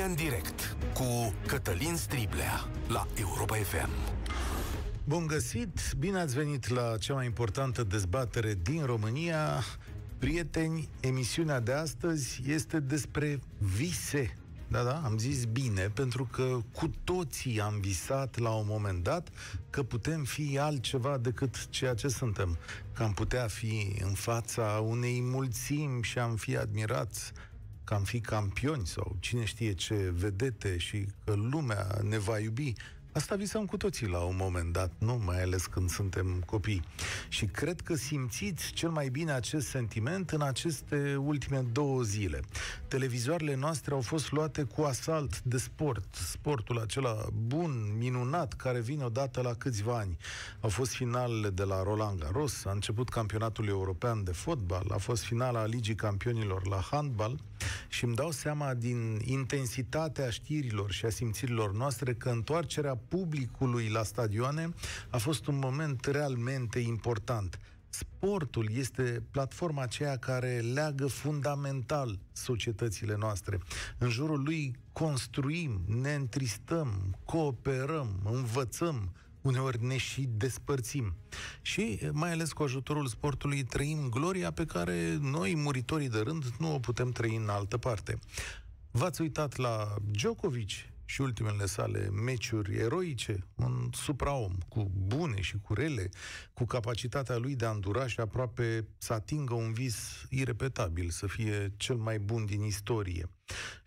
România în direct cu Cătălin Striblea la Europa FM. Bun găsit! Bine ați venit la cea mai importantă dezbatere din România. Prieteni, emisiunea de astăzi este despre vise. Da, da, am zis bine, pentru că cu toții am visat la un moment dat că putem fi altceva decât ceea ce suntem. Că am putea fi în fața unei mulțimi și am fi admirați că am fi campioni sau cine știe ce vedete și că lumea ne va iubi. Asta visăm cu toții la un moment dat, nu mai ales când suntem copii. Și cred că simțiți cel mai bine acest sentiment în aceste ultime două zile. Televizoarele noastre au fost luate cu asalt de sport, sportul acela bun, minunat, care vine odată la câțiva ani. Au fost finalele de la Roland Garros, a început campionatul european de fotbal, a fost finala Ligii Campionilor la handbal, și îmi dau seama din intensitatea știrilor și a simțirilor noastre că întoarcerea publicului la stadioane a fost un moment realmente important. Sportul este platforma aceea care leagă fundamental societățile noastre. În jurul lui construim, ne întristăm, cooperăm, învățăm, uneori ne și despărțim. Și, mai ales cu ajutorul sportului, trăim gloria pe care noi, muritorii de rând, nu o putem trăi în altă parte. V-ați uitat la Djokovic și ultimele sale meciuri eroice, un supraom, cu bune și cu rele, cu capacitatea lui de a îndura și aproape să atingă un vis irepetabil, să fie cel mai bun din istorie.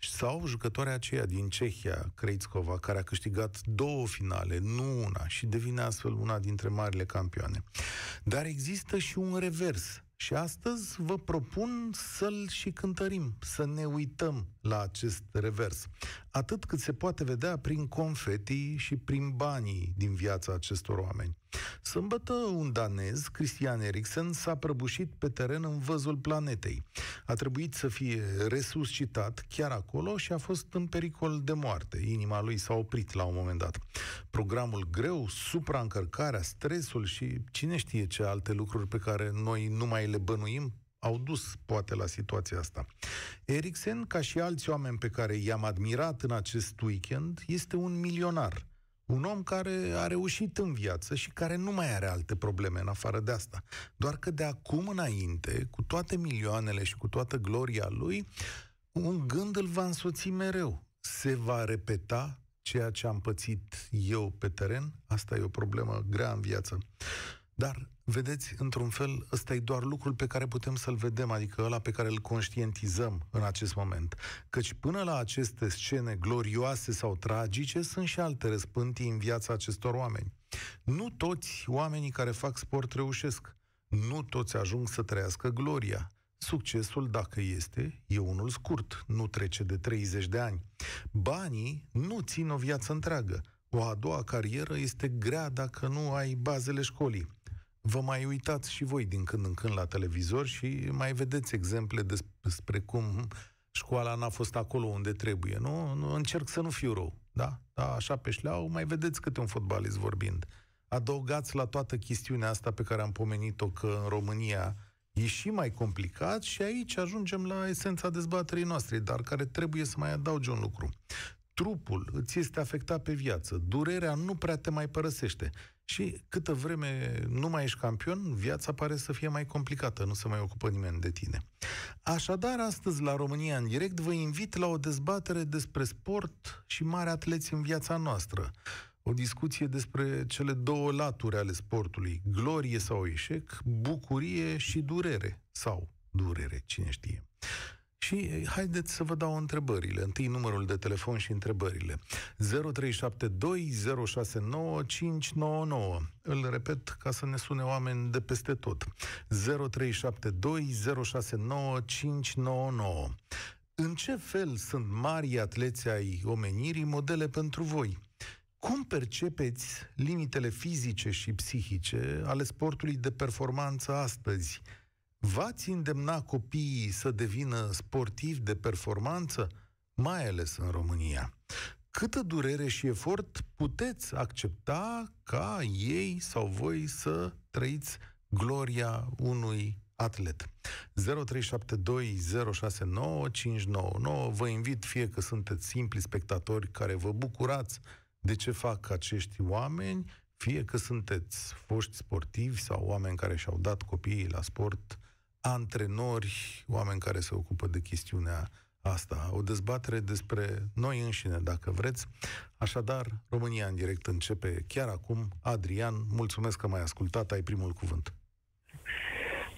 Sau jucătoarea aceea din Cehia, Krejcova, care a câștigat două finale, nu una, și devine astfel una dintre marile campioane. Dar există și un revers. Și astăzi vă propun să-l și cântărim, să ne uităm la acest revers. Atât cât se poate vedea prin confetii și prin banii din viața acestor oameni. Sâmbătă, un danez, Christian Eriksen, s-a prăbușit pe teren în văzul planetei. A trebuit să fie resuscitat chiar acolo și a fost în pericol de moarte. Inima lui s-a oprit la un moment dat. Programul greu, supraîncărcarea, stresul și cine știe ce alte lucruri pe care noi nu mai le bănuim, au dus, poate, la situația asta. Eriksen, ca și alți oameni pe care i-am admirat în acest weekend, este un milionar – un om care a reușit în viață și care nu mai are alte probleme în afară de asta. Doar că de acum înainte, cu toate milioanele și cu toată gloria lui, un gând îl va însoți mereu. Se va repeta ceea ce am pățit eu pe teren? Asta e o problemă grea în viață. Dar, vedeți, într-un fel, ăsta e doar lucrul pe care putem să-l vedem, adică ăla pe care îl conștientizăm în acest moment. Căci până la aceste scene glorioase sau tragice, sunt și alte răspântii în viața acestor oameni. Nu toți oamenii care fac sport reușesc. Nu toți ajung să trăiască gloria. Succesul, dacă este, e unul scurt, nu trece de 30 de ani. Banii nu țin o viață întreagă. O a doua carieră este grea dacă nu ai bazele școlii vă mai uitați și voi din când în când la televizor și mai vedeți exemple despre cum școala n-a fost acolo unde trebuie. Nu? nu încerc să nu fiu rău. Da? da? Așa pe șleau, mai vedeți câte un fotbalist vorbind. Adăugați la toată chestiunea asta pe care am pomenit-o că în România e și mai complicat și aici ajungem la esența dezbaterii noastre, dar care trebuie să mai adauge un lucru trupul îți este afectat pe viață, durerea nu prea te mai părăsește. Și câtă vreme nu mai ești campion, viața pare să fie mai complicată, nu se mai ocupă nimeni de tine. Așadar, astăzi la România în direct vă invit la o dezbatere despre sport și mari atleți în viața noastră. O discuție despre cele două laturi ale sportului, glorie sau eșec, bucurie și durere sau durere, cine știe. Și eh, haideți să vă dau întrebările. Întâi numărul de telefon și întrebările. 0372069599. Îl repet ca să ne sune oameni de peste tot. 0372069599. În ce fel sunt mari atleți ai omenirii modele pentru voi? Cum percepeți limitele fizice și psihice ale sportului de performanță astăzi? V-ați îndemna copiii să devină sportivi de performanță, mai ales în România? Câtă durere și efort puteți accepta ca ei sau voi să trăiți gloria unui atlet. 0372069599. Vă invit, fie că sunteți simpli spectatori care vă bucurați de ce fac acești oameni, fie că sunteți foști sportivi sau oameni care și-au dat copiii la sport, antrenori, oameni care se ocupă de chestiunea asta, o dezbatere despre noi înșine, dacă vreți. Așadar, România în direct începe chiar acum. Adrian, mulțumesc că m-ai ascultat, ai primul cuvânt.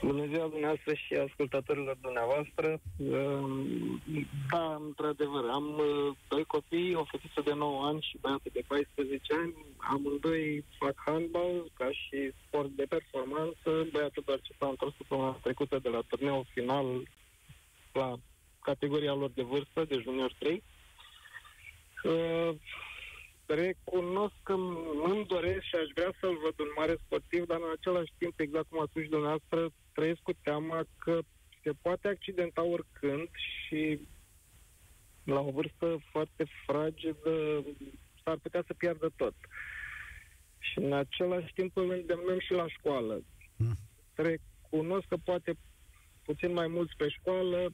Bună ziua dumneavoastră și ascultătorilor dumneavoastră. Ehm, da, într-adevăr, am uh, doi copii, o fetiță de 9 ani și băiatul de 14 ani. Amândoi fac handball ca și sport de performanță. Băiatul doar ce s-a întors săptămâna trecută de la turneul final la categoria lor de vârstă, de junior 3. Uh, recunosc că îmi doresc și aș vrea să-l văd un mare sportiv, dar în același timp, exact cum a spus și dumneavoastră, trăiesc cu teama că se poate accidenta oricând și la o vârstă foarte fragedă s-ar putea să piardă tot. Și în același timp îl îndemnăm și la școală. Mm. Recunosc că poate puțin mai mulți pe școală,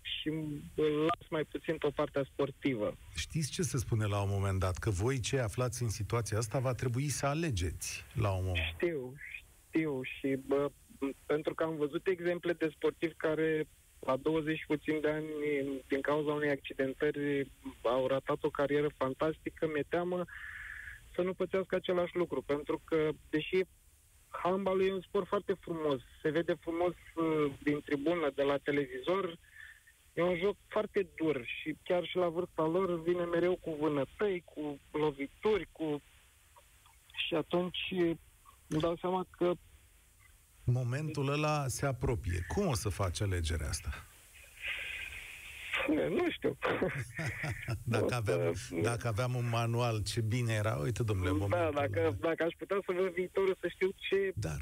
și îl las mai puțin pe partea sportivă. Știți ce se spune la un moment dat? Că voi ce aflați în situația asta va trebui să alegeți la un moment. Știu, știu și bă, pentru că am văzut exemple de sportivi care la 20 și puțin de ani, din cauza unei accidentări, au ratat o carieră fantastică, mi-e teamă să nu pățească același lucru, pentru că, deși handball e un sport foarte frumos, se vede frumos uh, din tribună, de la televizor, E un joc foarte dur și chiar și la vârsta lor vine mereu cu vânătăi, cu lovituri, cu... Și atunci îmi dau seama că... Momentul ăla se apropie. Cum o să faci alegerea asta? Nu știu. dacă, aveam, dacă aveam un manual, ce bine era. Uite, domnule, Da, dacă, dacă aș putea să văd viitorul, să știu ce... Dar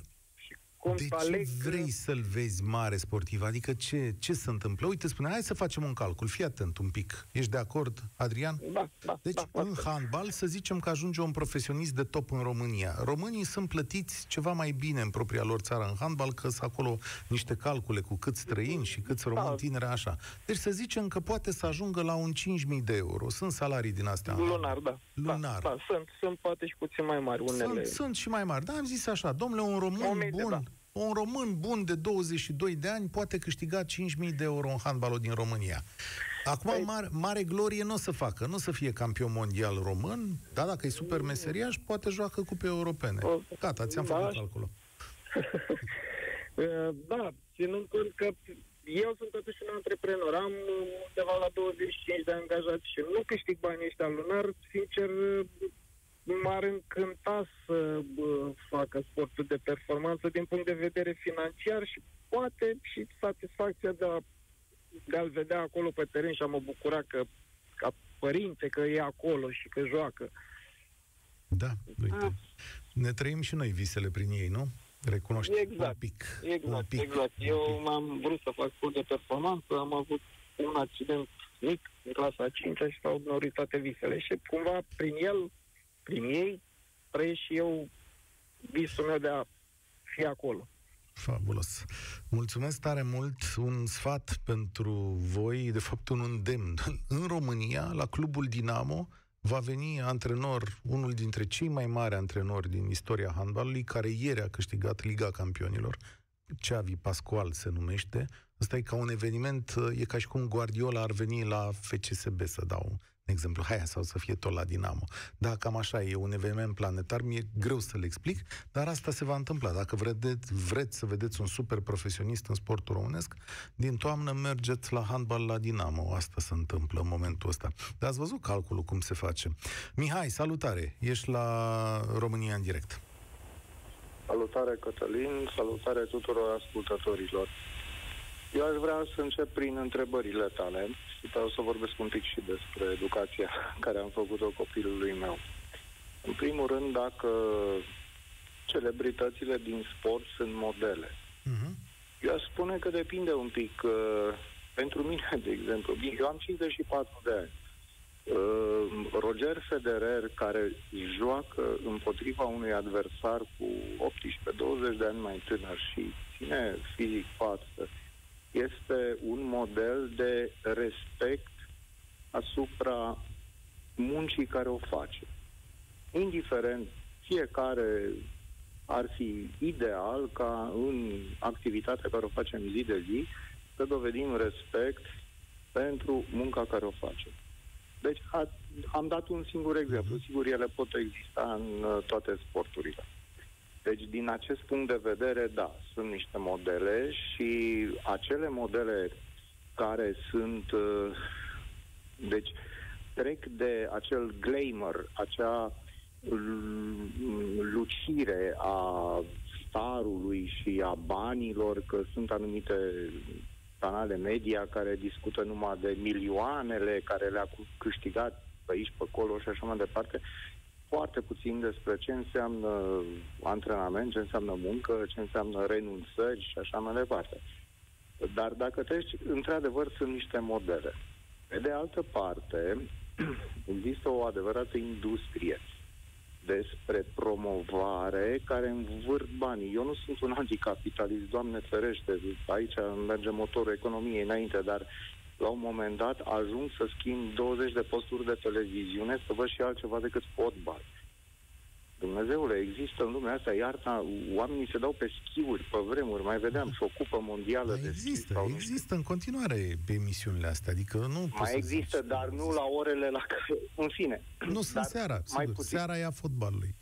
cum de să aleg... ce vrei să-l vezi mare sportiv? Adică ce, ce se întâmplă? Uite, spune, hai să facem un calcul. Fii atent un pic. Ești de acord, Adrian? Da, da. Deci, da, în handbal, să zicem că ajunge un profesionist de top în România. Românii sunt plătiți ceva mai bine în propria lor țară în handbal, că sunt acolo niște calcule cu câți străini și câți români da. tineri, așa. Deci să zicem că poate să ajungă la un 5.000 de euro. Sunt salarii din astea. Lunar, da. Lunar. Da, da. Sunt, sunt poate și puțin mai mari unele. Sunt, sunt și mai mari. Da, am zis așa, domnule, un român bun... Da un român bun de 22 de ani poate câștiga 5.000 de euro în handbalul din România. Acum, păi... mare, mare glorie nu o să facă, nu o să fie campion mondial român, dar dacă e super meseriaș, poate joacă cupe europene. Gata, ți-am da. făcut calculul. da, ținând cont că eu sunt totuși un antreprenor, am undeva la 25 de angajați și nu câștig banii ăștia lunar, sincer, m-ar încânta să bă, facă sportul de performanță din punct de vedere financiar și poate și satisfacția de, a, de a-l vedea acolo pe teren și a mă bucura că, ca părinte că e acolo și că joacă. Da, uite. Ah. Ne trăim și noi visele prin ei, nu? Recunoști exact, un pic. Exact, un pic, exact. Eu pic. am vrut să fac sport de performanță, am avut un accident mic în clasa 5 și s-au norit toate visele și cumva prin el prin ei, trăiesc și eu visul meu de a fi acolo. Fabulos. Mulțumesc tare mult. Un sfat pentru voi, de fapt un îndemn. În România, la clubul Dinamo, va veni antrenor, unul dintre cei mai mari antrenori din istoria handballului, care ieri a câștigat Liga Campionilor. Ceavi Pascual se numește. Ăsta e ca un eveniment, e ca și cum Guardiola ar veni la FCSB să dau de exemplu, hai sau să fie tot la Dinamo. Da, cam așa e un eveniment planetar, mi-e greu să le explic, dar asta se va întâmpla. Dacă vreți, vreți să vedeți un super profesionist în sportul românesc, din toamnă mergeți la handbal la Dinamo. Asta se întâmplă în momentul ăsta. Dar ați văzut calculul cum se face. Mihai, salutare! Ești la România în direct. Salutare, Cătălin, salutare tuturor ascultătorilor. Eu aș vrea să încep prin întrebările tale și vreau să vorbesc un pic și despre educația care am făcut-o copilului meu. În primul rând, dacă celebritățile din sport sunt modele. Uh-huh. Eu aș spune că depinde un pic. Uh, pentru mine, de exemplu, eu am 54 de ani. Uh, Roger Federer, care joacă împotriva unui adversar cu 18-20 de ani mai tânăr și ține fizic față, este un model de respect asupra muncii care o face. Indiferent, fiecare ar fi ideal ca în activitatea care o facem zi de zi să dovedim respect pentru munca care o facem. Deci a, am dat un singur exemplu. Sigur, ele pot exista în uh, toate sporturile. Deci, din acest punct de vedere, da, sunt niște modele și acele modele care sunt, uh, deci, trec de acel glamour, acea lucire a starului și a banilor, că sunt anumite canale media care discută numai de milioanele care le-a câștigat pe aici, pe acolo și așa mai departe, foarte puțin despre ce înseamnă antrenament, ce înseamnă muncă, ce înseamnă renunțări și așa mai departe. Dar dacă treci, într-adevăr, sunt niște modele. Pe de altă parte, există o adevărată industrie despre promovare care învârt banii. Eu nu sunt un anticapitalist, Doamne ferește, aici merge motorul economiei înainte, dar la un moment dat ajung să schimb 20 de posturi de televiziune să văd și altceva decât fotbal. Dumnezeule, există în lumea asta iarta, oamenii se dau pe schiuri pe vremuri, mai vedeam și o cupă mondială da, de există, schi. Sau există în continuare pe emisiunile astea, adică nu Mai există, zici, dar nu la orele la care, în fine. Nu sunt seara, mai sigur, puțin. seara e a fotbalului.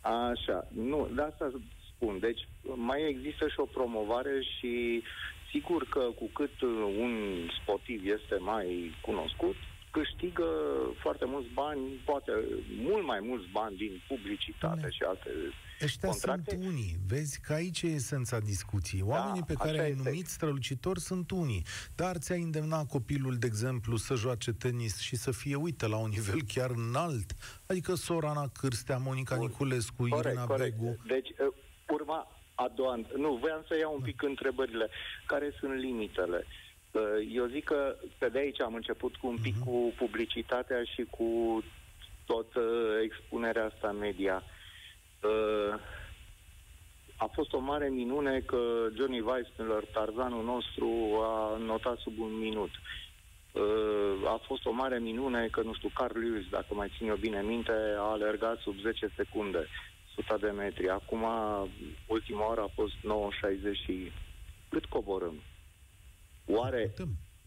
Așa, nu, de asta spun. Deci mai există și o promovare și sigur că cu cât un sportiv este mai cunoscut, câștigă foarte mulți bani, poate mult mai mulți bani din publicitate Bine. și alte Ăștia contracte. sunt unii. Vezi că aici e esența discuției. Da, Oamenii da, pe care ai numit strălucitori sunt unii. Dar ți-ai îndemna copilul, de exemplu, să joace tenis și să fie, uite, la un nivel chiar înalt. Adică Sorana Cârstea, Monica Bun. Niculescu, corect, Irina corect. Begu. Deci, uh, urma a doua... Nu, voiam să iau un pic da. întrebările. Care sunt limitele? Uh, eu zic că pe de aici am început cu un pic uh-huh. cu publicitatea și cu tot uh, expunerea asta media. Uh, a fost o mare minune că Johnny Weissmuller, tarzanul nostru, a notat sub un minut. Uh, a fost o mare minune că, nu știu, Carl Lewis, dacă mai țin eu bine minte, a alergat sub 10 secunde, 100 de metri. Acum, ultima oară a fost 9,60 și cât coborâm? Oare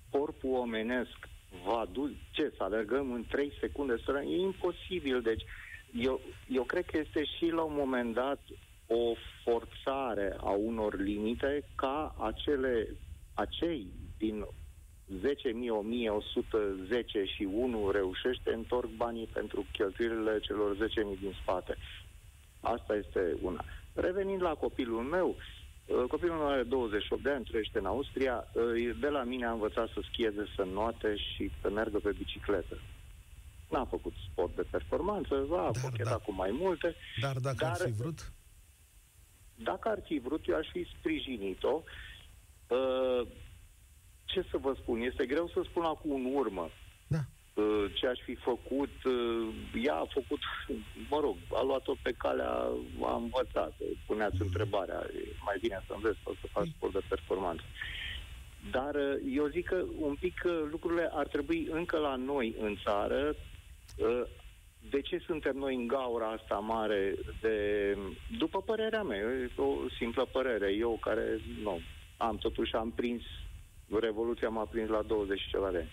corpul omenesc va duce să alergăm în 3 secunde? Să e imposibil. Deci, eu, eu cred că este și la un moment dat o forțare a unor limite ca acele, acei din 10.000, 110 și 1 reușește, întorc banii pentru cheltuielile celor 10.000 din spate. Asta este una. Revenind la copilul meu, Uh, copilul meu are 28 de ani, trăiește în Austria. Uh, de la mine a învățat să schieze, să noate și să meargă pe bicicletă. N-a făcut sport de performanță, a dar, da. cu mai multe. Dar dacă dar, ar fi vrut? Dacă ar fi vrut, eu aș fi sprijinit-o. Uh, ce să vă spun? Este greu să spun acum în urmă. Uh, ce aș fi făcut, uh, ea a făcut, mă rog, a luat-o pe calea, a învățat, puneați mm. întrebarea, e mai bine să înveți sau să faci mm. sport de performanță. Dar uh, eu zic că un pic lucrurile ar trebui încă la noi în țară. De ce suntem noi în gaura asta mare de... După părerea mea, e o simplă părere, eu care, nu, am totuși am prins, Revoluția m-a prins la 20 și ceva de ani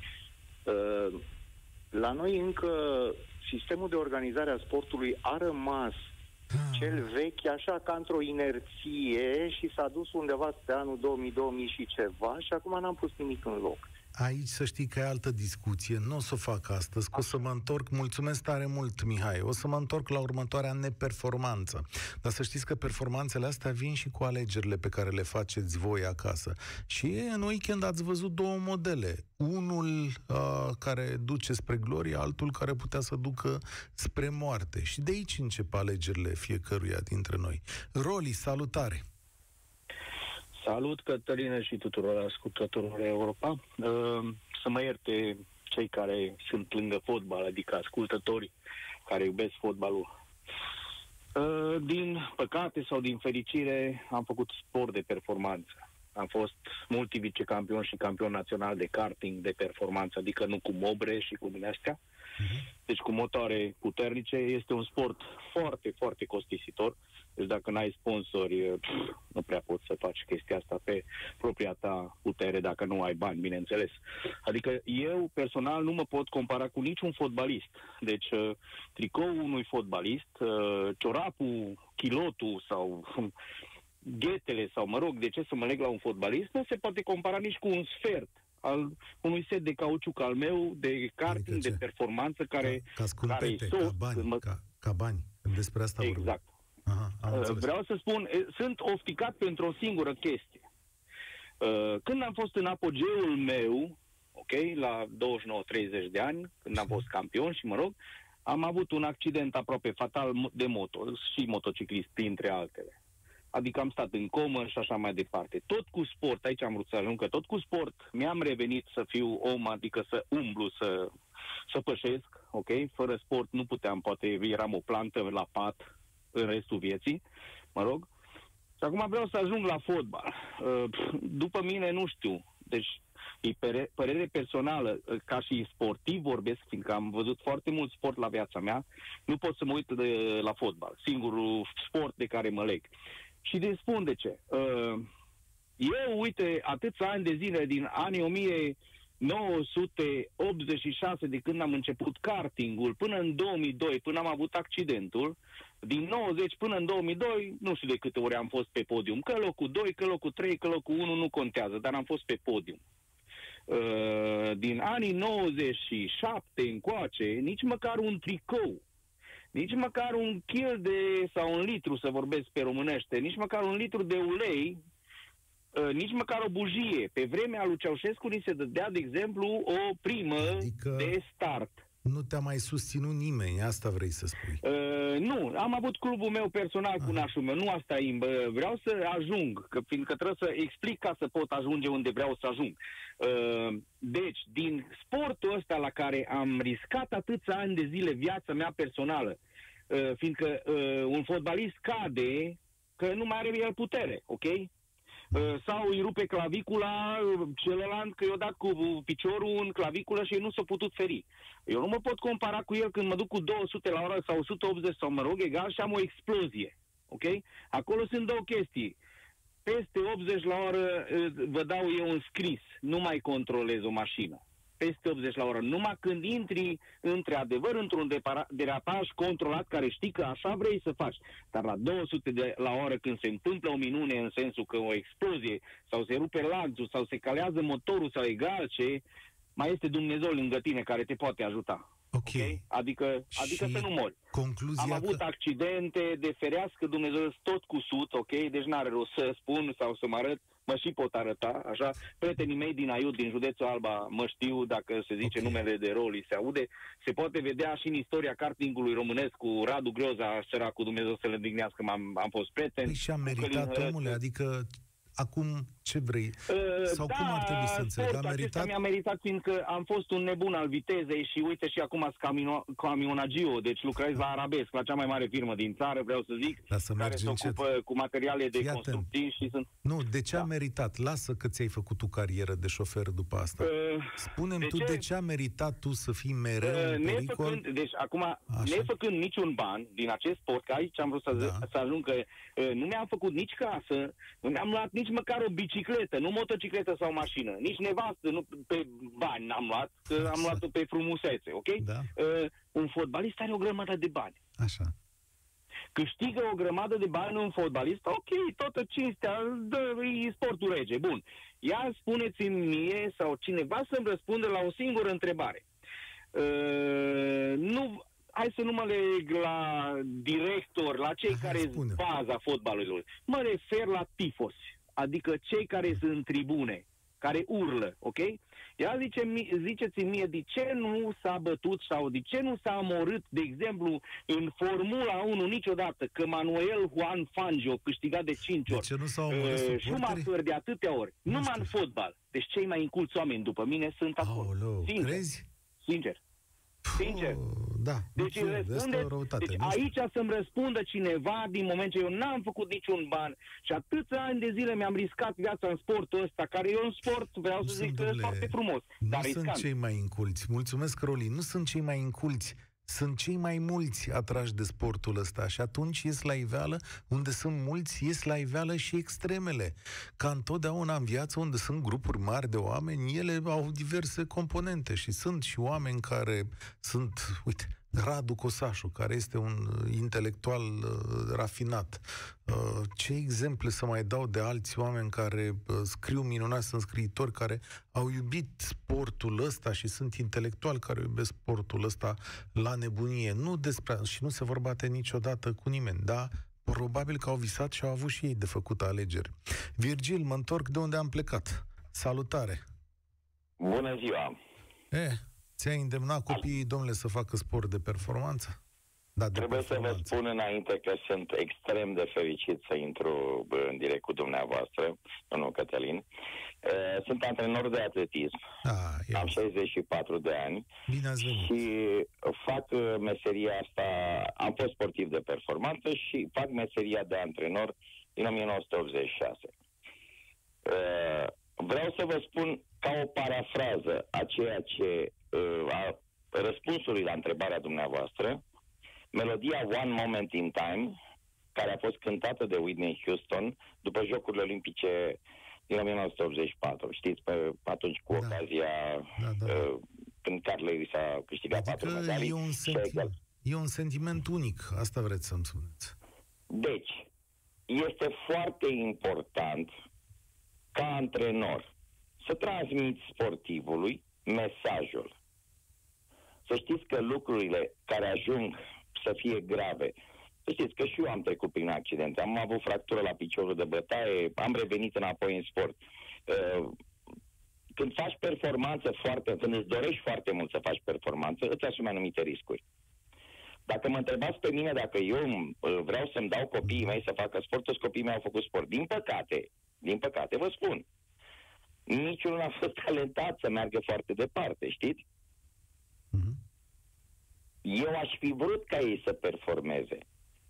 la noi încă sistemul de organizare a sportului a rămas ah. cel vechi, așa ca într-o inerție și s-a dus undeva pe anul 2000-2000 și ceva și acum n-am pus nimic în loc. Aici să știi că e altă discuție. Nu o să o fac astăzi, că o să mă întorc. Mulțumesc tare mult, Mihai. O să mă întorc la următoarea neperformanță. Dar să știți că performanțele astea vin și cu alegerile pe care le faceți voi acasă. Și în weekend ați văzut două modele. Unul uh, care duce spre glorie, altul care putea să ducă spre moarte. Și de aici încep alegerile fiecăruia dintre noi. Roli, salutare! Salut, Cătălină și tuturor ascultătorilor Europa. Uh, să mă ierte cei care sunt lângă fotbal, adică ascultătorii care iubesc fotbalul. Uh, din păcate sau din fericire am făcut sport de performanță. Am fost multivicecampion și campion național de karting de performanță, adică nu cu mobre și cu din astea. Uh-huh. Deci cu motoare puternice este un sport foarte, foarte costisitor. Deci dacă n-ai sponsori, pf, nu prea poți să faci chestia asta pe propria ta putere dacă nu ai bani, bineînțeles. Adică eu personal nu mă pot compara cu niciun fotbalist. Deci uh, tricoul unui fotbalist, uh, ciorapul, chilotul sau ghetele sau, mă rog, de ce să mă leg la un fotbalist, nu se poate compara nici cu un sfert al unui set de cauciuc al meu, de karting, adică de performanță, care, ca, ca scumpete, care ca bani, mă... ca, ca bani. Despre asta Exact. Aha, am uh, Vreau să spun, sunt ofticat pentru o singură chestie. Uh, când am fost în apogeul meu, ok, la 29-30 de ani, când am fost campion și mă rog, am avut un accident aproape fatal de moto și motociclist, printre altele adică am stat în comă și așa mai departe. Tot cu sport, aici am vrut să ajung, că tot cu sport mi-am revenit să fiu om, adică să umblu, să, să pășesc, ok? Fără sport nu puteam, poate eram o plantă la pat în restul vieții, mă rog. Și acum vreau să ajung la fotbal. Uh, după mine, nu știu, deci e părere personală, uh, ca și sportiv vorbesc, fiindcă am văzut foarte mult sport la viața mea, nu pot să mă uit de, la fotbal, singurul sport de care mă leg. Și de spun de ce. Uh, eu, uite, atâția ani de zile, din anii 1986, de când am început kartingul, până în 2002, până am avut accidentul, din 90 până în 2002, nu știu de câte ori am fost pe podium. Că locul 2, că locul 3, că locul 1 nu contează, dar am fost pe podium. Uh, din anii 97 încoace, nici măcar un tricou nici măcar un kil de, sau un litru, să vorbesc pe românește, nici măcar un litru de ulei, uh, nici măcar o bujie. Pe vremea lui Ceaușescu ni se dădea, de exemplu, o primă adică... de start. Nu te-a mai susținut nimeni, asta vrei să spui. Uh, nu, am avut clubul meu personal cu ah. nașul meu, nu asta e, vreau să ajung, că, fiindcă trebuie să explic ca să pot ajunge unde vreau să ajung. Uh, deci, din sportul ăsta la care am riscat atâția ani de zile viața mea personală, uh, fiindcă uh, un fotbalist cade că nu mai are el putere, ok? Uh, sau îi rupe clavicula celălalt că i-a dat cu piciorul în claviculă și nu s-a putut feri. Eu nu mă pot compara cu el când mă duc cu 200 la oră sau 180 sau mă rog egal și am o explozie. Ok? Acolo sunt două chestii. Peste 80 la oră vă dau eu un scris. Nu mai controlez o mașină peste 80 la oră. Numai când intri într-adevăr într-un derapaj controlat care știi că așa vrei să faci. Dar la 200 de la oră când se întâmplă o minune în sensul că o explozie sau se rupe lanțul sau se calează motorul sau egal ce, mai este Dumnezeu lângă tine care te poate ajuta. Ok. okay? Adică, adică să nu mori. Concluzia Am avut că... accidente de ferească Dumnezeu tot cu sut, ok? Deci n-are rost să spun sau să mă arăt mă și pot arăta, așa, prietenii mei din Aiud, din județul Alba, mă știu, dacă se zice okay. numele de roli, se aude, se poate vedea și în istoria kartingului românesc cu Radu Groza, săracul Dumnezeu să le dignească, am am fost prieten. Păi și am meritat, omule, adică acum ce vrei? Uh, Sau da, cum ar trebui să înțeleg? A meritat? mi-a meritat fiindcă am fost un nebun al vitezei și uite și acum sunt camionagio, deci lucrez la Arabesc, la cea mai mare firmă din țară, vreau să zic, da, să care se încet. ocupă cu materiale de Iată. construcții și sunt... Nu, de ce da. a meritat? Lasă că ți-ai făcut tu carieră de șofer după asta. Uh, Spune-mi tu ce? de ce a meritat tu să fii mereu uh, în pericol? Nefăcând, deci acum, Așa. nefăcând niciun ban din acest sport, că aici am vrut să, da. să ajung că uh, nu mi-am făcut nici casă, nu mi-am luat nici măcar o bicicletă, nu motocicletă sau mașină, nici nevastă, nu pe bani n-am luat, că am luat-o pe frumusețe, ok? Da. Uh, un fotbalist are o grămadă de bani. Așa. Câștigă o grămadă de bani un fotbalist, ok, toată cinstea, dă, e sportul rege, bun. Ia spuneți-mi mie sau cineva să-mi răspunde la o singură întrebare. Uh, nu, hai să nu mă leg la director, la cei Aha, care sunt baza fotbalului. Mă refer la tifosi adică cei care sunt în tribune, care urlă, ok? Ia zice, ziceți-mi mie, de ce nu s-a bătut sau de ce nu s-a omorât, de exemplu, în Formula 1 niciodată, că Manuel Juan Fangio câștigat de 5 ori. De ce nu s-a omorât uh, Schumacher de atâtea ori. Nu Numai în fotbal. Deci cei mai inculți oameni după mine sunt acolo. Aoleu, crezi? Sincer. Sincer. Puh, Da, Deci, nu știu, asta e o răspundeți, răutate. deci nu știu. aici să-mi răspundă cineva din moment ce eu n-am făcut niciun ban și atâția ani de zile mi-am riscat viața în sportul ăsta, care e un sport, vreau Nu să sunt, zic, domnule, foarte frumos, Nu dar sunt riscant. cei mai inculți. Mulțumesc, Roli. Nu sunt cei mai inculți. Sunt cei mai mulți atrași de sportul ăsta și atunci ies la iveală, unde sunt mulți, ies la iveală și extremele. Ca întotdeauna în viață, unde sunt grupuri mari de oameni, ele au diverse componente și sunt și oameni care sunt, uite, Radu Cosașu, care este un uh, intelectual uh, rafinat. Uh, ce exemple să mai dau de alți oameni care uh, scriu minunat, sunt scriitori care au iubit sportul ăsta și sunt intelectuali care iubesc sportul ăsta la nebunie. Nu despre și nu se vor bate niciodată cu nimeni, da? Probabil că au visat și au avut și ei de făcut alegeri. Virgil, mă întorc de unde am plecat. Salutare! Bună ziua! Eh, ți-ai îndemnat copiii, domnule, să facă sport de performanță? Da, de Trebuie să vă performanță. spun înainte că sunt extrem de fericit să intru bă, în direct cu dumneavoastră, domnul Cătălin. Uh, Sunt antrenor de atletism, Da, e am 64 de ani Bine ați venit. și fac uh, meseria asta, am fost sportiv de performanță și fac meseria de antrenor din 1986. Uh, Vreau să vă spun ca o parafrază a ceea ce uh, a răspunsului la întrebarea dumneavoastră, melodia One Moment in Time, care a fost cântată de Whitney Houston după Jocurile Olimpice din 1984. Știți, pe, atunci cu Da. ocazia Da, da, da. uh, când Carl Lewis a câștigat patru Adică medalii. e un, și a sentiment, egal- e un sentiment unic, asta vreți să-mi spuneți. Deci, este foarte important ca antrenor să transmiți sportivului mesajul. Să știți că lucrurile care ajung să fie grave, să știți că și eu am trecut prin accidente, am avut fractură la piciorul de bătaie, am revenit înapoi în sport. Uh, Când faci performanță foarte, când îți dorești foarte mult să faci performanță, îți asumi anumite riscuri. Dacă mă întrebați pe mine dacă eu uh, vreau să-mi dau copiii mei să facă sport, toți copiii mei au făcut sport. Din păcate, din păcate, vă spun, niciunul n-a fost talentat să meargă foarte departe, știți? Mhm. Eu aș fi vrut ca ei să performeze,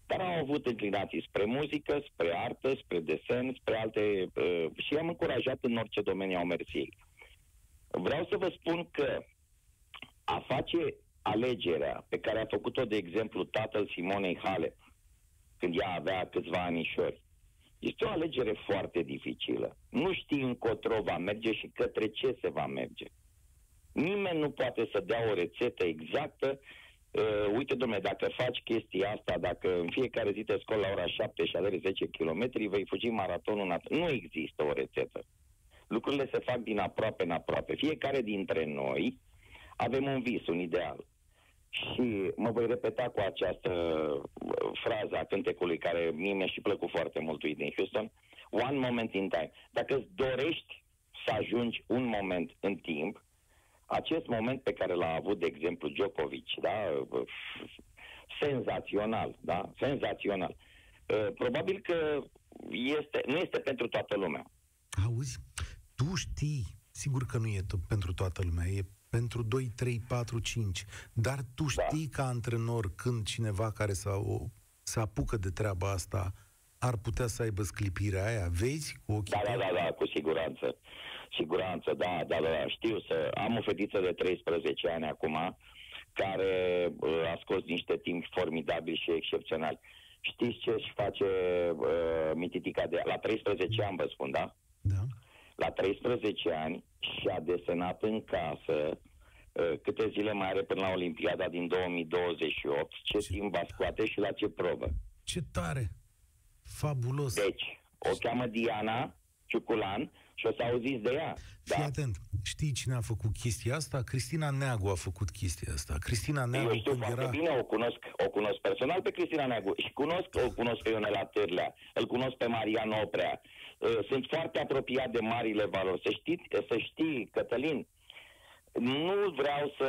dar au avut înclinații spre muzică, spre artă, spre desen, spre alte... Uh, și i-am încurajat în orice domeniu au mers ei. Vreau să vă spun că a face alegerea pe care a făcut-o, de exemplu, tatăl Simonei Hale, când ea avea câțiva anișori, este o alegere foarte dificilă. Nu știi încotro va merge și către ce se va merge. Nimeni nu poate să dea o rețetă exactă. Uh, uite, domnule, dacă faci chestia asta, dacă în fiecare zi te scoli la ora 7 și alergi 10 km, vei fugi maratonul. Nat- nu există o rețetă. Lucrurile se fac din aproape în aproape. Fiecare dintre noi avem un vis, un ideal. Și mă voi repeta cu această uh, frază a cântecului care mie mi-a și plăcut foarte mult din Houston. One moment in time. Dacă îți dorești să ajungi un moment în timp, acest moment pe care l-a avut, de exemplu, Djokovic, da? uh, Senzațional, da? Senzațional. Uh, Probabil că este, nu este pentru toată lumea. Auzi, tu știi, sigur că nu e to- pentru toată lumea, e pentru 2, 3, 4, 5, dar tu Da. știi ca antrenor când cineva care s-a, o, se apucă de treaba asta ar putea să aibă sclipirea aia, vezi cu ochii Da, da, tăi? da, da, cu siguranță. Siguranță, da, da, da, da. Știu să... Am o fetiță de 13 ani acum, care uh, a scos niște timpi formidabili și excepționali. Știți ce își face uh, mititica de... La 13 ani, vă spun, da? Da. La 13 ani și-a desenat în casă uh, câte zile mai are până la Olimpiada din 2028, ce Ce timp va scoate și la ce probă. Ce tare! Fabulos! Deci, o cheamă Diana Ciuculan și o să auziți de ea. Fii Da. atent, știi cine a făcut chestia asta? Cristina Neagu a făcut chestia asta. Cristina Eu Neagu știu când foarte era... bine, o cunosc, o cunosc personal pe Cristina Neagu și cunosc, o cunosc pe Ionela Târlea, îl cunosc pe Marian Oprea. Uh, Sunt foarte apropiat de marile valori. Să, știți, să știi, Cătălin, nu vreau să,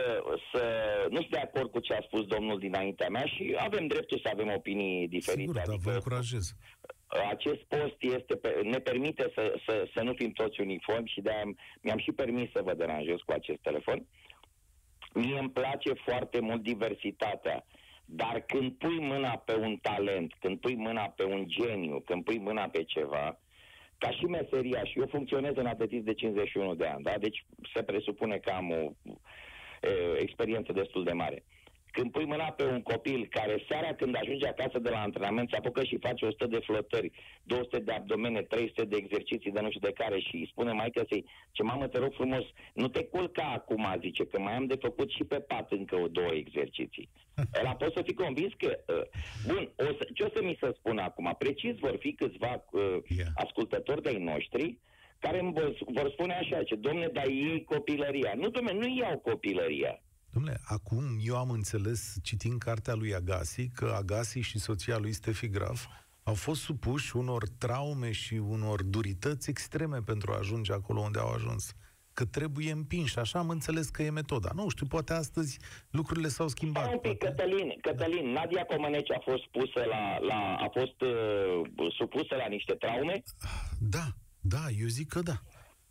să... Nu sunt de acord cu ce a spus domnul dinaintea mea și avem dreptul să avem opinii diferite. Sigur, dar vă adică încurajez. Acest post este pe, ne permite să, să, să nu fim toți uniformi și de-aia mi-am și permis să vă deranjez cu acest telefon. Mie îmi place foarte mult diversitatea. Dar când pui mâna pe un talent, când pui mâna pe un geniu, când pui mâna pe ceva, ca și meseria, și eu funcționez în atletism de 51 de ani, da? deci se presupune că am o e, experiență destul de mare. Când pui mâna pe un copil care seara când ajunge acasă de la antrenament se apucă și face 100 de flotări, 200 de abdomene, 300 de exerciții de nu știu de care și îi spune mai să ce mamă te rog frumos, nu te culca acum, zice, că mai am de făcut și pe pat încă o două exerciții. Ăla pot să fi convins că, uh, bun, o să, ce o să mi se spună acum? Precis vor fi câțiva uh, yeah. ascultători de-ai noștri care îmi vor, vor spune așa, ce domne, dar ei copilăria. Nu, domne, nu iau copilăria. Domnule, acum eu am înțeles, citind cartea lui Agassi, că Agassi și soția lui Stefi Graf au fost supuși unor traume și unor durități extreme pentru a ajunge acolo unde au ajuns. Că trebuie împinși. Așa am înțeles că e metoda. Nu știu, poate astăzi lucrurile s-au schimbat. un pic, Cătălin, Cătălin, da. Nadia Comăneci a fost pusă la, la a fost uh, supusă la niște traume? Da, da, eu zic că da.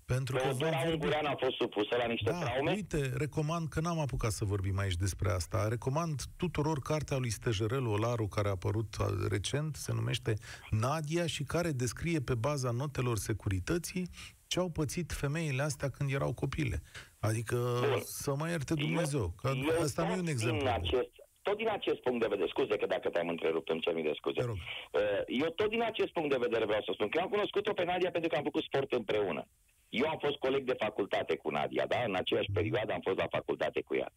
Pentru că Teodora Ungurean a fost supusă la niște da, traume? uite, recomand, că n-am apucat să vorbim aici despre asta, recomand tuturor cartea lui Stejerel Olaru, care a apărut recent, se numește Nadia și care descrie pe baza notelor securității ce au pățit femeile astea când erau copile. Adică Bun. să mă ierte Dumnezeu, că eu asta nu e un exemplu. Acest, tot din acest punct de vedere, scuze că dacă te-am întrerupt, îmi cer mii de scuze. Uh, eu tot din acest punct de vedere vreau să spun că eu am cunoscut-o pe Nadia pentru că am făcut sport împreună. Eu am fost coleg de facultate cu Nadia, da? În aceeași perioadă am fost la facultate cu ea.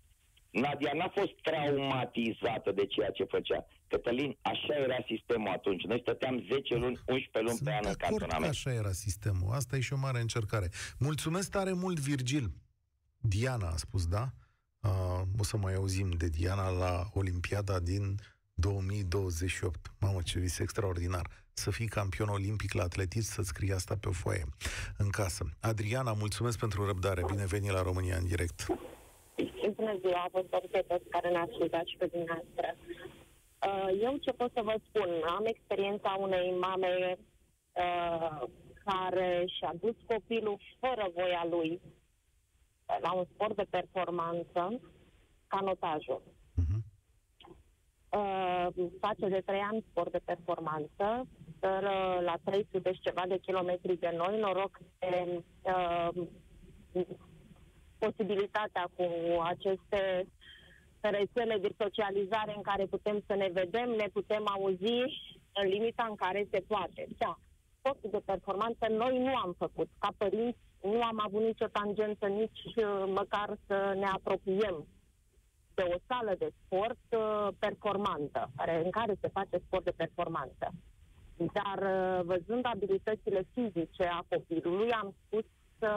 Nadia n-a fost traumatizată de ceea ce făcea. Cătălin, așa era sistemul atunci. Noi stăteam 10 luni, 11 luni Sunt pe an în cantonament. așa era sistemul. Asta e și o mare încercare. Mulțumesc tare mult, Virgil. Diana a spus, da? Uh, o să mai auzim de Diana la Olimpiada din 2028. Mamă, ce vis extraordinar să fii campion olimpic la atletism, să scrii asta pe o foaie în casă. Adriana, mulțumesc pentru răbdare. Bine veni la România în direct. Bună ziua, vă pe toți care ne ascultați și pe dumneavoastră. Uh, eu ce pot să vă spun? Am experiența unei mame uh, care și-a dus copilul fără voia lui la un sport de performanță, canotajul. Uh-huh. Uh, face de trei ani sport de performanță, stă la 300 și ceva de kilometri de noi, noroc de uh, posibilitatea cu aceste rețele de socializare în care putem să ne vedem, ne putem auzi în limita în care se poate. Da, sportul de performanță noi nu am făcut. Ca părinți nu am avut nicio tangență, nici uh, măcar să ne apropiem de o sală de sport uh, performantă, care, în care se face sport de performanță. Dar uh, văzând abilitățile fizice a copilului, am spus să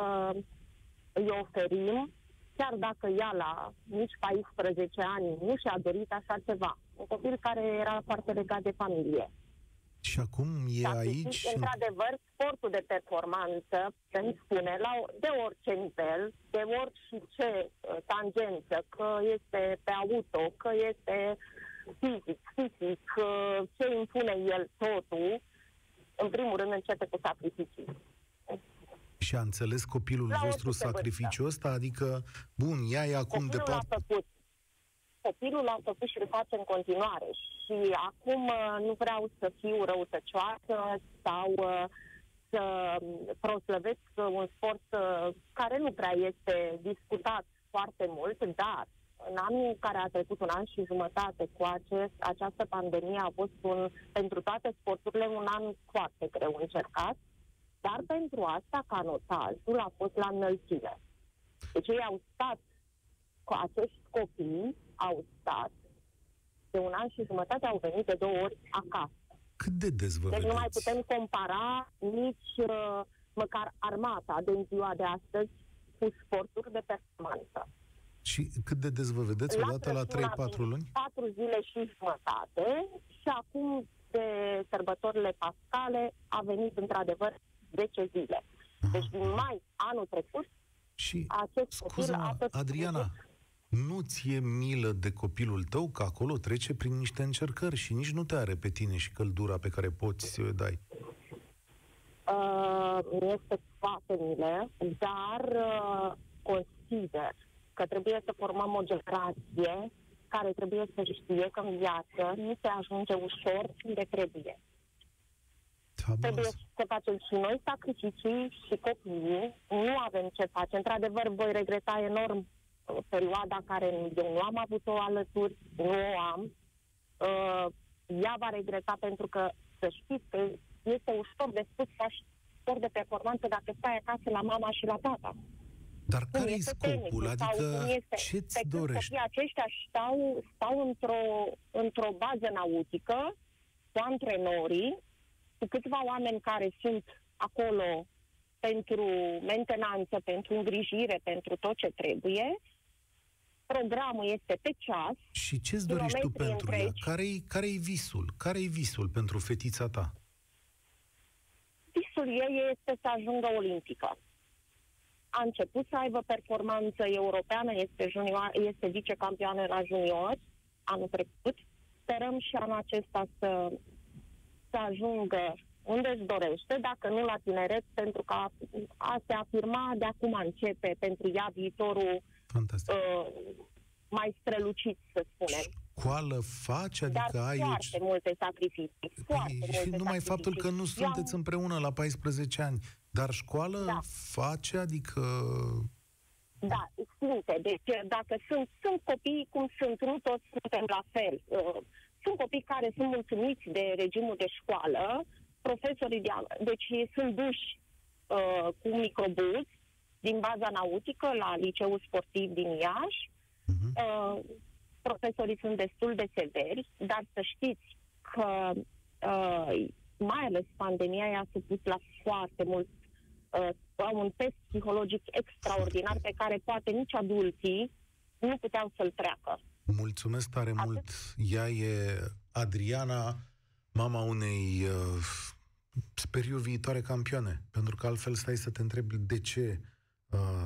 îi oferim, chiar dacă ea la nici 14 ani nu și-a dorit așa ceva. Un copil care era foarte legat de familie. Și acum e da, aici... Într-adevăr, sportul de performanță, îmi spune, la, de orice nivel, de orice uh, tangență, că este pe auto, că este fizic, fizic, ce impune el totul, în primul rând începe cu sacrificii. Și a înțeles copilul La vostru sacrificiul ăsta? Adică, bun, ea e acum copilul departe... L-a făcut. Copilul l-a făcut și îl face în continuare. Și acum uh, nu vreau să fiu răutăcioasă sau uh, să proslăvesc un sport uh, care nu prea este discutat foarte mult, dar în anul care a trecut, un an și jumătate cu acest, această pandemie a fost un, pentru toate sporturile un an foarte greu încercat, dar pentru asta canotajul a fost la înălțime. Deci ei au stat cu acești copii, au stat de un an și jumătate, au venit de două ori acasă. Cât de des vă Deci vedeți? nu mai putem compara nici uh, măcar armata de ziua de astăzi cu sporturi de performanță. Și cât de des vă vedeți? La dată la 3-4 luni? 4 zile și jumătate și acum de sărbătorile pascale a venit într-adevăr 10 zile. Deci din mai anul trecut și, acest copil a tot Adriana, nu ți-e milă de copilul tău că acolo trece prin niște încercări și nici nu te are pe tine și căldura pe care poți să o dai? Uh, este foarte milă, dar uh, consider că trebuie să formăm o generație care trebuie să știe că în viață nu se ajunge ușor unde trebuie. Trebuie să facem și noi sacrificii și copiii. Nu avem ce face. Într-adevăr, voi regreta enorm uh, perioada care eu nu am avut-o alături, nu o am. Uh, ea va regreta pentru că, să știți că este ușor de spus să sport de performanță dacă stai acasă la mama și la tata. Dar care e scopul? Adică ce-ți dorești? Aceștia stau, stau într-o, într-o bază nautică cu antrenorii, cu câțiva oameni care sunt acolo pentru mentenanță, pentru îngrijire, pentru tot ce trebuie. Programul este pe ceas. Și ce-ți dorești tu pentru ea? Care-i, care-i visul? Care-i visul pentru fetița ta? Visul ei este să ajungă olimpică a început să aibă performanță europeană, este, junior, este vicecampioană la junior anul trecut. Sperăm și anul acesta să, să ajungă unde își dorește, dacă nu la tineret, pentru că a, a se afirma de acum începe pentru ea viitorul uh, mai strălucit, să spunem. Școală faci? Adică Dar ai foarte o... multe sacrificii. Foarte păi, multe numai sacrificii. faptul că nu sunteți împreună la 14 ani. Dar școală da. face, adică... Da, simte. Deci dacă sunt, sunt copii cum sunt, nu toți suntem la fel. Uh, sunt copii care sunt mulțumiți de regimul de școală, profesorii de deci sunt duși uh, cu microbuz din baza nautică la liceul sportiv din Iași. Uh-huh. Uh, profesorii sunt destul de severi, dar să știți că uh, mai ales pandemia i-a supus la foarte mult uh, au un test psihologic extraordinar pe care poate nici adulții nu puteau să-l treacă. Mulțumesc tare Atât? mult. Ea e Adriana, mama unei, uh, sper eu, viitoare campioane. Pentru că altfel stai să te întrebi de ce uh,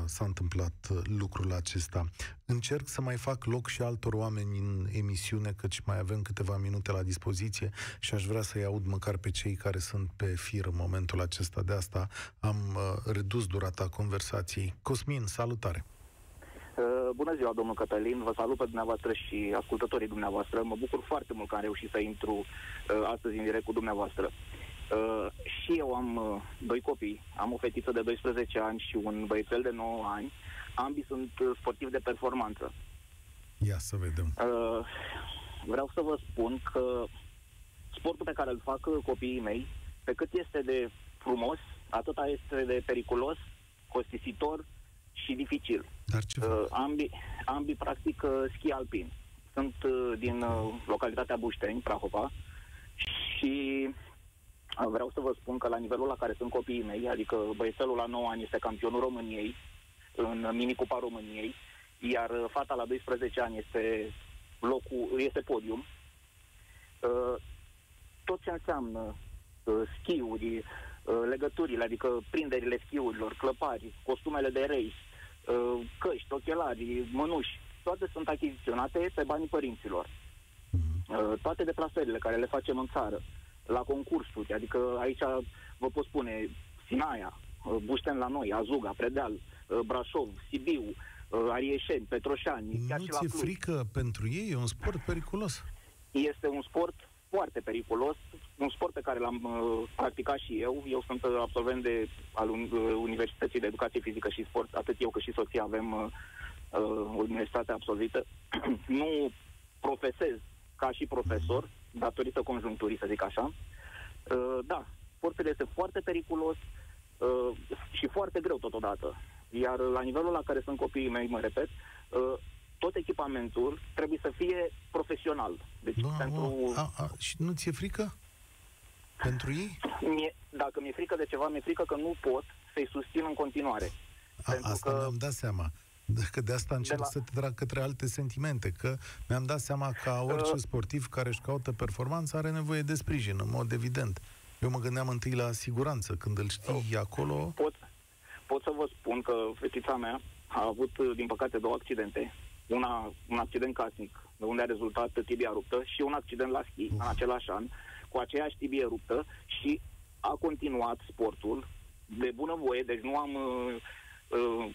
s-a întâmplat uh, lucrul acesta. Încerc să mai fac loc și altor oameni în emisiune, căci mai avem câteva minute la dispoziție și aș vrea să-i aud măcar pe cei care sunt pe fir în momentul acesta. De asta am uh, redus durata conversației. Cosmin, salutare! Uh, bună ziua, domnul Cătălin, vă salut pe dumneavoastră și ascultătorii dumneavoastră. Mă bucur foarte mult că am reușit să intru uh, astăzi în direct cu dumneavoastră. Uh, și eu am uh, doi copii, am o fetiță de 12 ani și un băiețel de 9 ani. Ambii sunt uh, sportivi de performanță. Ia să vedem. Uh, vreau să vă spun că sportul pe care îl fac uh, copiii mei, pe cât este de frumos, atâta este de periculos, costisitor și dificil. Dar ce uh, ambii, ambii practic uh, schi alpin. Sunt uh, din uh, localitatea Bușteni, Prahova, și Vreau să vă spun că la nivelul la care sunt copiii mei, adică băiețelul la 9 ani este campionul României în minicupa României, iar fata la 12 ani este locul, este podium. Uh, tot ce înseamnă uh, schiuri, uh, legăturile, adică prinderile schiurilor, clăpari, costumele de race, căști, ochelari, mănuși, toate sunt achiziționate pe banii părinților. Toate deplasările care le facem în țară, la concursuri, adică aici vă pot spune Sinaia, uh, Bușten la noi, Azuga, Predeal, uh, Brașov, Sibiu, uh, Arieșeni, Petroșani, nu chiar și la ți-e frică pentru ei? E un sport periculos. Este un sport foarte periculos, un sport pe care l-am uh, practicat și eu. Eu sunt absolvent de, al Universității de Educație Fizică și Sport, atât eu cât și soția avem uh, uh, universitatea absolvită. nu profesez ca și profesor, datorită conjuncturii, să zic așa. Uh, da, sportul este foarte periculos uh, și foarte greu totodată. Iar la nivelul la care sunt copiii mei, mă repet, uh, tot echipamentul trebuie să fie profesional. Deci da, pentru... A, a, și nu ți-e frică? Pentru ei? Mie, dacă mi-e frică de ceva, mi-e frică că nu pot să-i susțin în continuare. A, asta că... mi-am dat seama. Că de asta încerc de la... să te trag către alte sentimente, că mi-am dat seama că orice uh... sportiv care își caută performanță are nevoie de sprijin, în mod evident. Eu mă gândeam întâi la siguranță, când îl știi uh, acolo... Pot, pot să vă spun că fetița mea a avut, din păcate, două accidente. Una, un accident casnic, de unde a rezultat tibia ruptă, și un accident la schi, uh. în același an, cu aceeași tibie ruptă și a continuat sportul de bunăvoie, deci nu am uh, uh,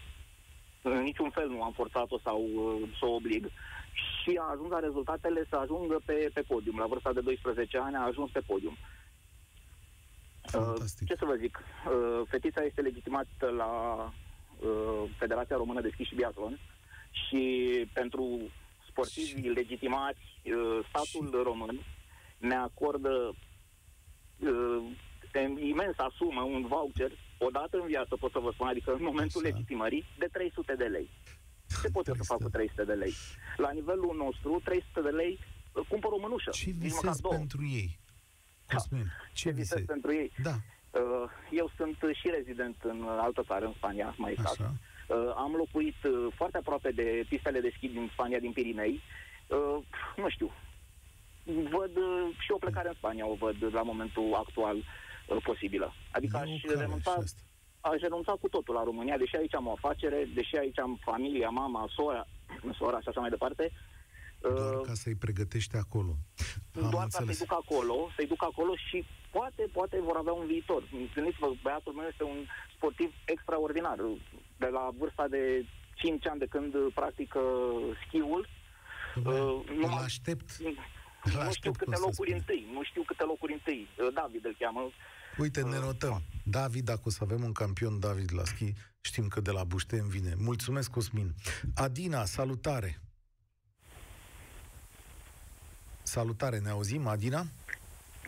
în niciun fel nu am forțat-o sau uh, să o oblig și a ajuns la rezultatele să ajungă pe, pe podium. La vârsta de 12 ani a ajuns pe podium. Fantastic. Ce să vă zic? Uh, fetița este legitimată la uh, Federația Română de Schi și Biatlon și pentru sportivii legitimați, uh, statul român ne acordă uh, imensa sumă, un voucher, o dată în viață, pot să vă spun, adică în momentul Așa. legitimării, de 300 de lei. Ce pot eu să fac cu 300 de lei? La nivelul nostru, 300 de lei, uh, cumpăr o mânușă. Ce nici măcar visezi două. pentru ei? Da. Cosmin, ce Ce visez visezi? pentru ei? Da, Uh, Eu sunt și rezident în altă țară, în Spania, mai exact. așa. Uh, Am locuit uh, foarte aproape de pistele de schi din Spania, din Pirinei. Uh, Nu știu, văd uh, și o plecare în Spania, o văd la momentul actual uh, posibilă. Adică E o aș cale renunța, și asta. aș renunța cu totul la România, deși aici am o afacere, deși aici am familia, mama, sora, sora și așa mai departe. Doar Uh, ca să-i pregătești acolo. Am doar ca înțeles. să-i duc acolo, să-i duc acolo și poate, poate vor avea un viitor. Gândiți-vă, băiatul meu este un sportiv extraordinar. De la vârsta de 5 ani de când practică schiul, Dom'le, uh, îl numai- aștept. Îl nu știu aștept, câte cum să locuri spune. întâi, nu știu câte locuri întâi. Uh, David îl cheamă. Uite, ne Uh, notăm. David, dacă o să avem un campion David la schi, știm că de la Bușten vine. Mulțumesc, Cosmin. Adina, salutare! Salutare, ne auzim, Adina?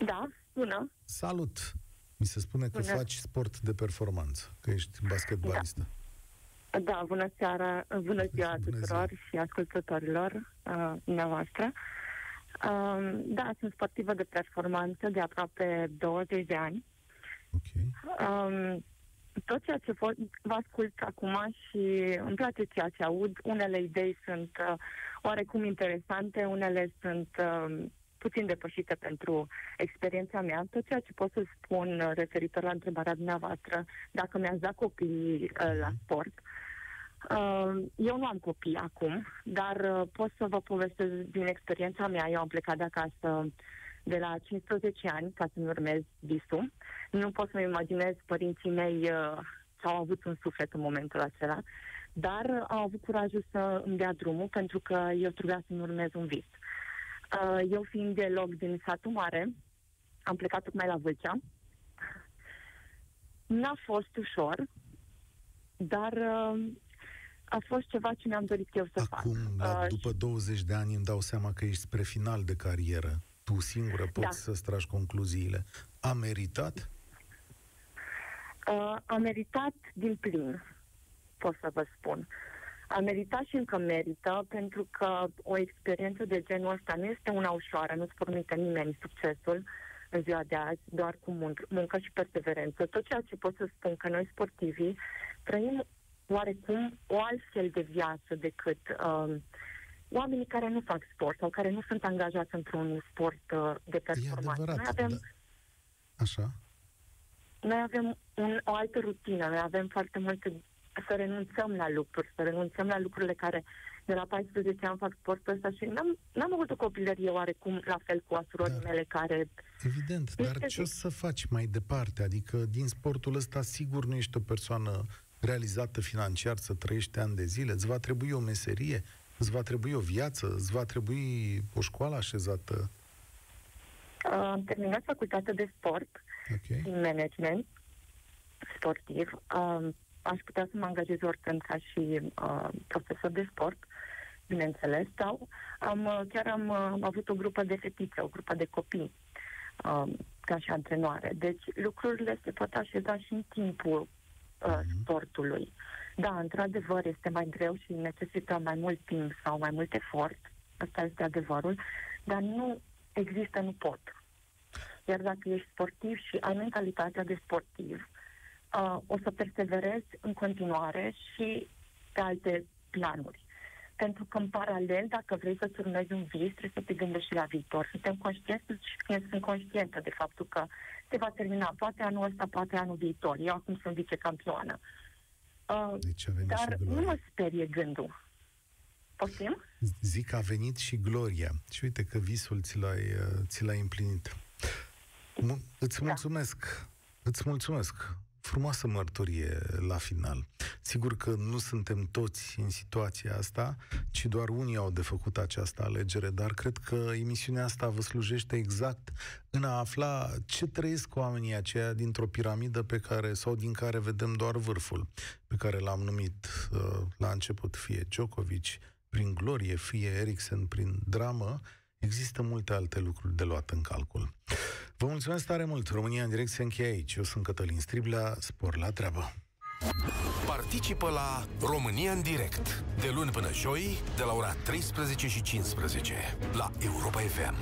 Da, bună. Salut! Mi se spune că Bună. faci sport de performanță, că ești basketbalistă. Da, bună seara, bună ziua Bună tuturor și ascultătorilor uh, dumneavoastră. Uh, da, sunt sportivă de performanță de aproape 20 de ani. Ok. Um, tot ceea ce vă, vă ascult acum și îmi place ceea ce aud. Unele idei sunt uh, oarecum interesante, unele sunt uh, puțin depășite pentru experiența mea. Tot ceea ce pot să spun uh, referitor la întrebarea dumneavoastră, dacă mi-ați dat copiii uh, la sport, Uh, eu nu am copii acum, dar uh, pot să vă povestesc din experiența mea. Eu am plecat de acasă de la 15 ani ca să-mi urmez visul. Nu pot să-mi imaginez părinții mei uh, ce au avut în suflet în momentul acela, dar uh, au avut curajul să îmi dea drumul pentru că eu trebuia să-mi urmez un vis. Uh, eu fiind de loc din satul mare, am plecat tocmai la Vâlcea. N-a fost ușor, dar uh, a fost ceva ce mi-am dorit eu să Acum, fac. la, Uh, după 20 de ani, îmi dau seama că ești spre final de carieră. Tu singură poți Da. să-ți tragi concluziile. A meritat? Uh, a meritat din plin, pot să vă spun. A meritat și încă merită, pentru că o experiență de genul ăsta nu este una ușoară, nu-ți promite nimeni succesul în ziua de azi, doar cu mun- muncă și perseverență. Tot ceea ce pot să spun că noi sportivii trăim oarecum o altfel de viață decât uh, oamenii care nu fac sport sau care nu sunt angajați într-un sport uh, de E performanță. adevărat. Noi avem da. Așa? noi avem un, o altă rutină, noi avem foarte multe să renunțăm la lucruri, să renunțăm la lucrurile care de la 14 ani fac sportul ăsta și n-am, n-am avut o copilărie oarecum la fel cu asurorii Dar- mele care... Evident, Este dar ce o zi. să faci mai departe? Adică din sportul ăsta sigur nu ești o persoană realizată financiar să trăiești ani de zile, îți va trebui o meserie, îți va trebui o viață, îți va trebui o școală așezată. Uh, am terminat facultatea de sport Ok? în management sportiv. Uh, aș putea să mă angajez oricând ca și uh, profesor de sport, bineînțeles, sau am, uh, chiar am uh, avut o grupă de fetițe, o grupă de copii uh, ca și antrenoare. Deci lucrurile se pot așeza și în timpul uh, Mhm. sportului. Da, într-adevăr, este mai greu și necesită mai mult timp sau mai mult efort. Asta este adevărul. Dar nu există, nu pot. Iar dacă ești sportiv și ai mentalitatea de sportiv, uh, o să perseverezi în continuare și pe alte planuri. Pentru că, în paralel, dacă vrei să-ți urmezi un vis, trebuie să te gândești și la viitor. Suntem conștienți și sunt conștientă de faptul că se va termina poate anul ăsta, poate anul viitor. Eu acum sunt vicecampioană. Uh, Deci a venit dar și nu gloria. mă sperie gândul. Poftim? Zic că a venit și gloria. Și uite că visul ți l-ai, uh, ți l-ai împlinit. Mu- îți Da. mulțumesc. Îți mulțumesc frumoasă mărturie la final. Sigur că nu suntem toți în situația asta, ci doar unii au de făcut această alegere, dar cred că emisiunea asta vă slujește exact în a afla ce trăiesc oamenii aceia dintr-o piramidă pe care, sau din care vedem doar vârful, pe care l-am numit uh, la început fie Djokovic, prin glorie, fie Eriksen prin dramă, există multe alte lucruri de luat în calcul. Vă mulțumesc tare mult! România în direct se încheie aici. Eu sunt Cătălin Striblea, spor la treabă! Participă la România în direct, de luni până joi, de la ora 13 și 15, la Europa FM.